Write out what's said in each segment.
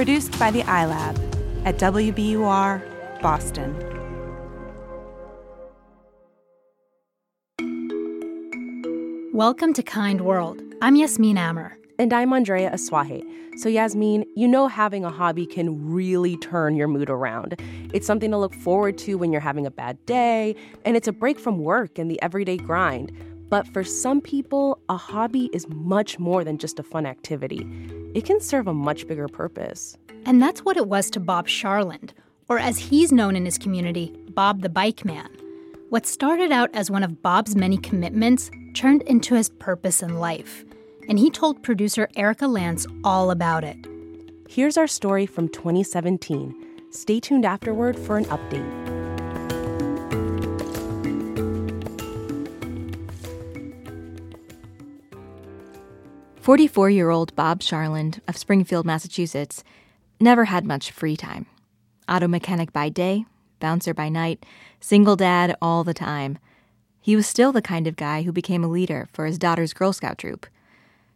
Produced by the iLab at WBUR, Boston. Welcome to Kind World. I'm Yasmin Amer. And I'm Andrea Asuaje. So, Yasmin, you know having a hobby can really turn your mood around. It's something to look forward to when you're having a bad day, and it's a break from work and the everyday grind. But for some people, a hobby is much more than just a fun activity. It can serve a much bigger purpose. And that's what it was to Bob Charland, or as he's known in his community, Bob the Bike Man. What started out as one of Bob's many commitments turned into his purpose in life and he told producer Erica Lance all about it. Here's our story from 2017. Stay tuned afterward for an update. Forty-four-year-old Bob Charland of Springfield, Massachusetts, never had much free time. Auto mechanic by day, bouncer by night, single dad all the time. He was still the kind of guy who became a leader for his daughter's Girl Scout troop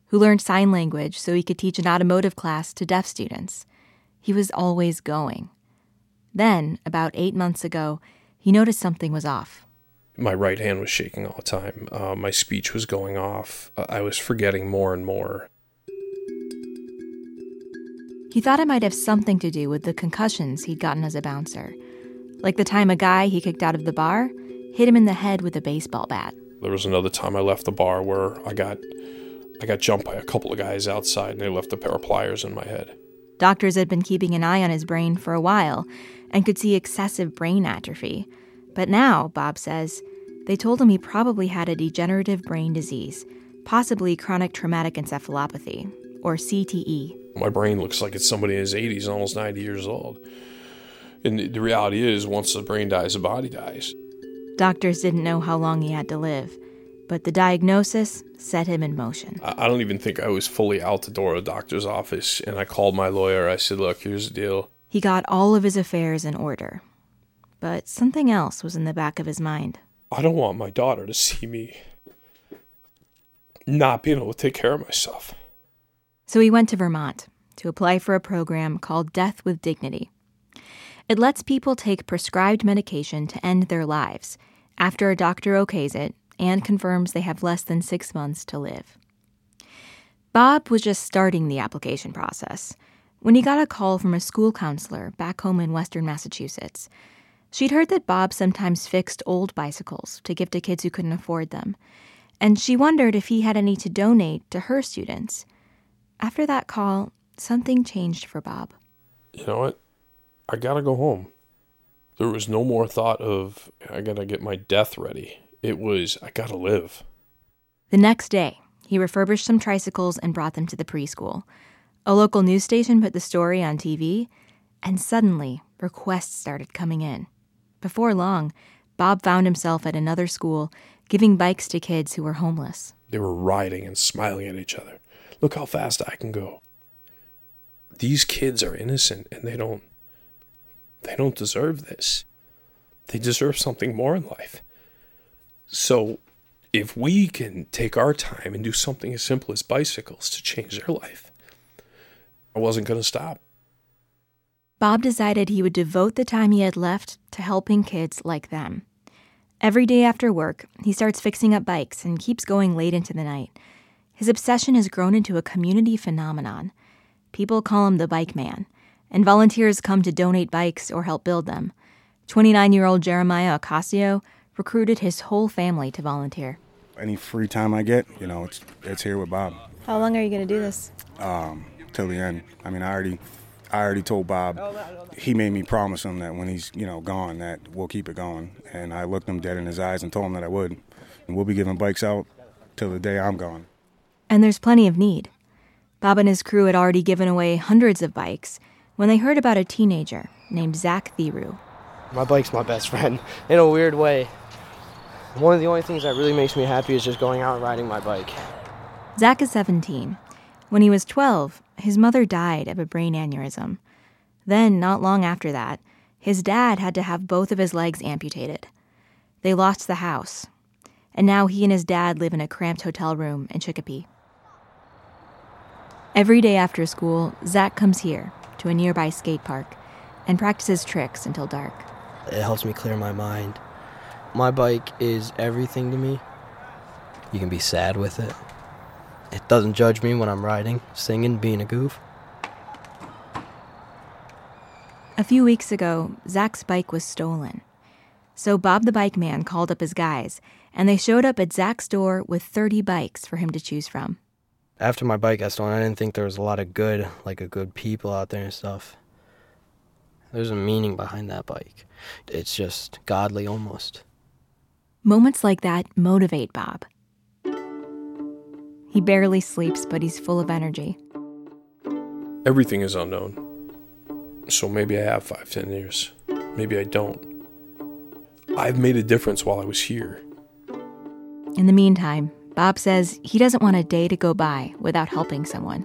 who learned sign language so he could teach an automotive class to deaf students. He was always going. Then, about eight months ago, he noticed something was off. My right hand was shaking all the time. Uh, my speech was going off. I was forgetting more and more. He thought it might have something to do with the concussions he'd gotten as a bouncer. Like the time a guy he kicked out of the bar hit him in the head with a baseball bat. There was another time I left the bar where I got I got jumped by a couple of guys outside and they left a pair of pliers in my head. Doctors had been keeping an eye on his brain for a while and could see excessive brain atrophy. But now, Bob says, they told him he probably had a degenerative brain disease, possibly chronic traumatic encephalopathy, or CTE. My brain looks like it's somebody in his 80s, almost 90 years old. And the reality is, once the brain dies, the body dies. Doctors didn't know how long he had to live but the diagnosis set him in motion. I don't even think I was fully out the door of the doctor's office, and I called my lawyer. I said, Look, here's the deal. He got all of his affairs in order, but something else was in the back of his mind. I don't want my daughter to see me not being able to take care of myself. So he went to Vermont to apply for a program called Death with Dignity. It lets people take prescribed medication to end their lives after a doctor okays it and confirms they have less than six months to live. Bob was just starting the application process when he got a call from a school counselor back home in western Massachusetts. She'd heard that Bob sometimes fixed old bicycles to give to kids who couldn't afford them, and she wondered if he had any to donate to her students. After that call, something changed for Bob. You know what? I gotta go home. There was no more thought of, I gotta get my death ready. It was, I gotta live. The next day, he refurbished some tricycles and brought them to the preschool. A local news station put the story on TV, and suddenly requests started coming in. Before long, Bob found himself at another school giving bikes to kids who were homeless. They were riding and smiling at each other. Look how fast I can go. These kids are innocent and they don't they don't deserve this. They deserve something more in life. So if we can take our time and do something as simple as bicycles to change their life, I wasn't going to stop. Bob decided he would devote the time he had left to helping kids like them. Every day after work, he starts fixing up bikes and keeps going late into the night. His obsession has grown into a community phenomenon. People call him the bike man, and volunteers come to donate bikes or help build them. 29 year old Jeremiah Ocasio recruited his whole family to volunteer. Any free time I get, you know, it's it's here with Bob. How long are you going to do this? Um, till the end. I mean, I already I already told Bob. Oh, he made me promise him that when he's you know gone, that we'll keep it going. And I looked him dead in his eyes and told him that I would. And we'll be giving bikes out till the day I'm gone. And there's plenty of need. Bob and his crew had already given away hundreds of bikes when they heard about a teenager named Zach Thiru. My bike's my best friend in a weird way. One of the only things that really makes me happy is just going out and riding my bike. Zach is 17. When he was 12, his mother died of a brain aneurysm. Then, not long after that, his dad had to have both of his legs amputated. They lost the house, and now he and his dad live in a cramped hotel room in Chicopee. Every day after school, Zach comes here to a nearby skate park and practices tricks until dark. It helps me clear my mind. My bike is everything to me. You can be sad with it. It doesn't judge me when I'm riding, singing, being a goof. A few weeks ago, Zach's bike was stolen. So Bob the bike man called up his guys, and they showed up at Zach's door with 30 bikes for him to choose from. After my bike got stolen, I didn't think there was a lot of good, like a good people out there and stuff. There's a meaning behind that bike. It's just godly almost. Moments like that motivate Bob. He barely sleeps, but he's full of energy. Everything is unknown. So maybe I have five, ten years. Maybe I don't. I've made a difference while I was here. In the meantime, Bob says he doesn't want a day to go by without helping someone.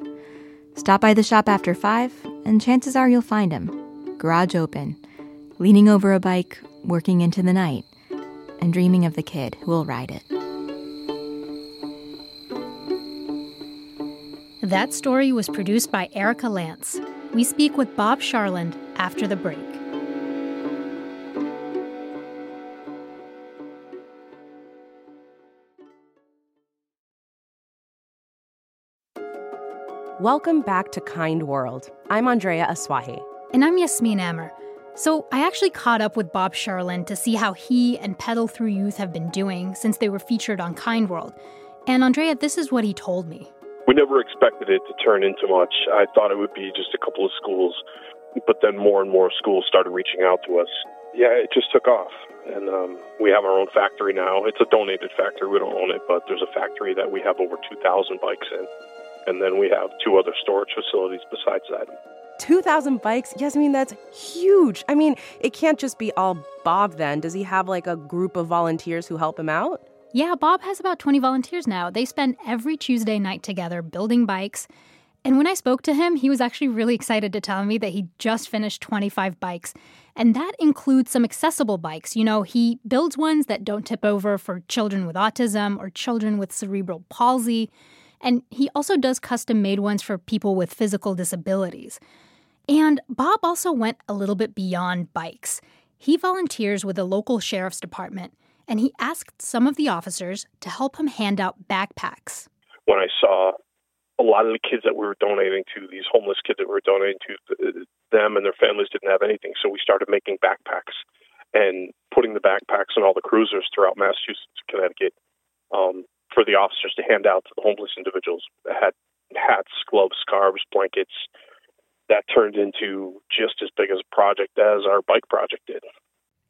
Stop by the shop after five, and chances are you'll find him. Garage open, leaning over a bike, working into the night, and dreaming of the kid who will ride it. That story was produced by Erica Lance. We speak with Bob Charland after the break. Welcome back to Kind World. I'm Andrea Asuaje. And I'm Yasmin Amer. So I actually caught up with Bob Charland to see how he and Pedal Through Youth have been doing since they were featured on Kind World. And Andrea, this is what he told me. We never expected it to turn into much. I thought it would be just a couple of schools, but then more and more schools started reaching out to us. Yeah, it just took off. And um, we have our own factory now. It's a donated factory. We don't own it, but there's a factory that we have over 2,000 bikes in. And then we have two other storage facilities besides that. 2,000 bikes? Yes, I mean, that's huge. I mean, it can't just be all Bob then. Does he have like a group of volunteers who help him out? Yeah, Bob has about 20 volunteers now. They spend every Tuesday night together building bikes. And when I spoke to him, he was actually really excited to tell me that he just finished 25 bikes. And that includes some accessible bikes. You know, he builds ones that don't tip over for children with autism or children with cerebral palsy. And he also does custom made ones for people with physical disabilities. And Bob also went a little bit beyond bikes. He volunteers with the local sheriff's department, and he asked some of the officers to help him hand out backpacks. When I saw a lot of the kids that we were donating to, these homeless kids that we were donating to, them and their families didn't have anything, so we started making backpacks and putting the backpacks on all the cruisers throughout Massachusetts, Connecticut, um, for the officers to hand out to the homeless individuals. Had hats, gloves, scarves, blankets. That turned into just as big as a project as our bike project did.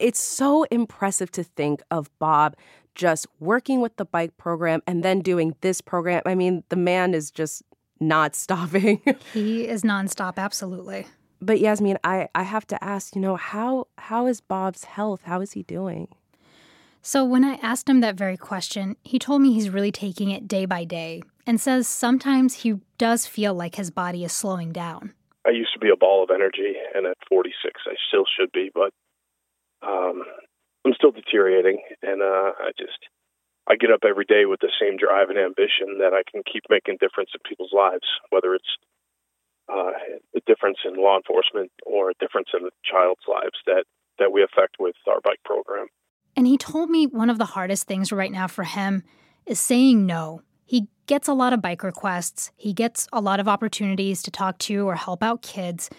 It's so impressive to think of Bob just working with the bike program and then doing this program. I mean, the man is just not stopping. he is nonstop, absolutely. But Yasmin, I, I have to ask, you know, how how is Bob's health? How is he doing? So, when I asked him that very question, he told me he's really taking it day by day and says sometimes he does feel like his body is slowing down. I used to be a ball of energy, and at 46, I still should be, but um, I'm still deteriorating, and uh, I just I get up every day with the same drive and ambition that I can keep making difference in people's lives, whether it's uh, a difference in law enforcement or a difference in the child's lives that that we affect with our bike program. And he told me one of the hardest things right now for him is saying no. He gets a lot of bike requests, he gets a lot of opportunities to talk to or help out kids,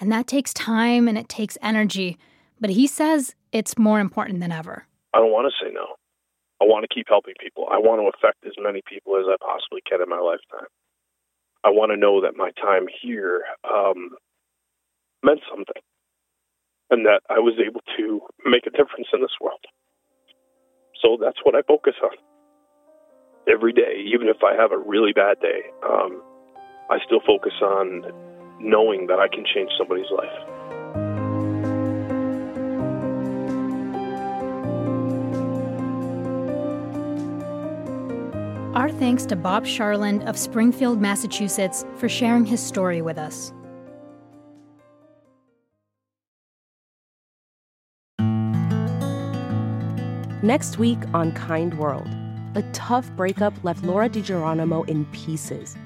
and that takes time and it takes energy. But he says it's more important than ever. I don't want to say no. I want to keep helping people. I want to affect as many people as I possibly can in my lifetime. I want to know that my time here um, meant something and that I was able to make a difference in this world. So that's what I focus on every day, even if I have a really bad day. Um, I still focus on knowing that I can change somebody's life. Our thanks to Bob Charland of Springfield, Massachusetts, for sharing his story with us. Next week on Kind World, a tough breakup left Laura DiGeronimo in pieces.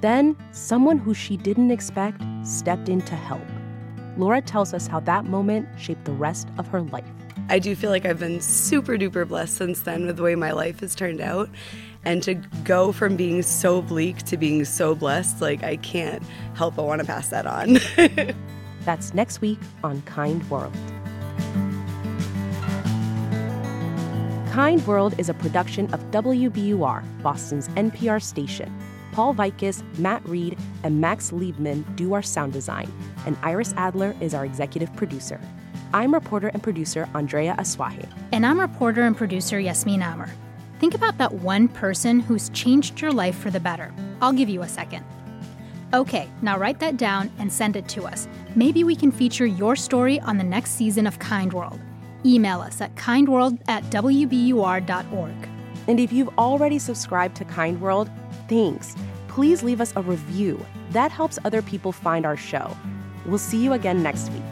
Then, someone who she didn't expect stepped in to help. Laura tells us how that moment shaped the rest of her life. I do feel like I've been super duper blessed since then with the way my life has turned out. And to go from being so bleak to being so blessed, like I can't help but want to pass that on. That's next week on Kind World. Kind World is a production of WBUR, Boston's NPR station. Paul Vikas, Matt Reed, and Max Liebman do our sound design, and Iris Adler is our executive producer. I'm reporter and producer Andrea Asuaje. And I'm reporter and producer Yasmin Amer. Think about that one person who's changed your life for the better. I'll give you a second. Okay, now write that down and send it to us. Maybe we can feature your story on the next season of Kind World. Email us at kindworld at wbur.org. And if you've already subscribed to Kind World, thanks. Please leave us a review. That helps other people find our show. We'll see you again next week.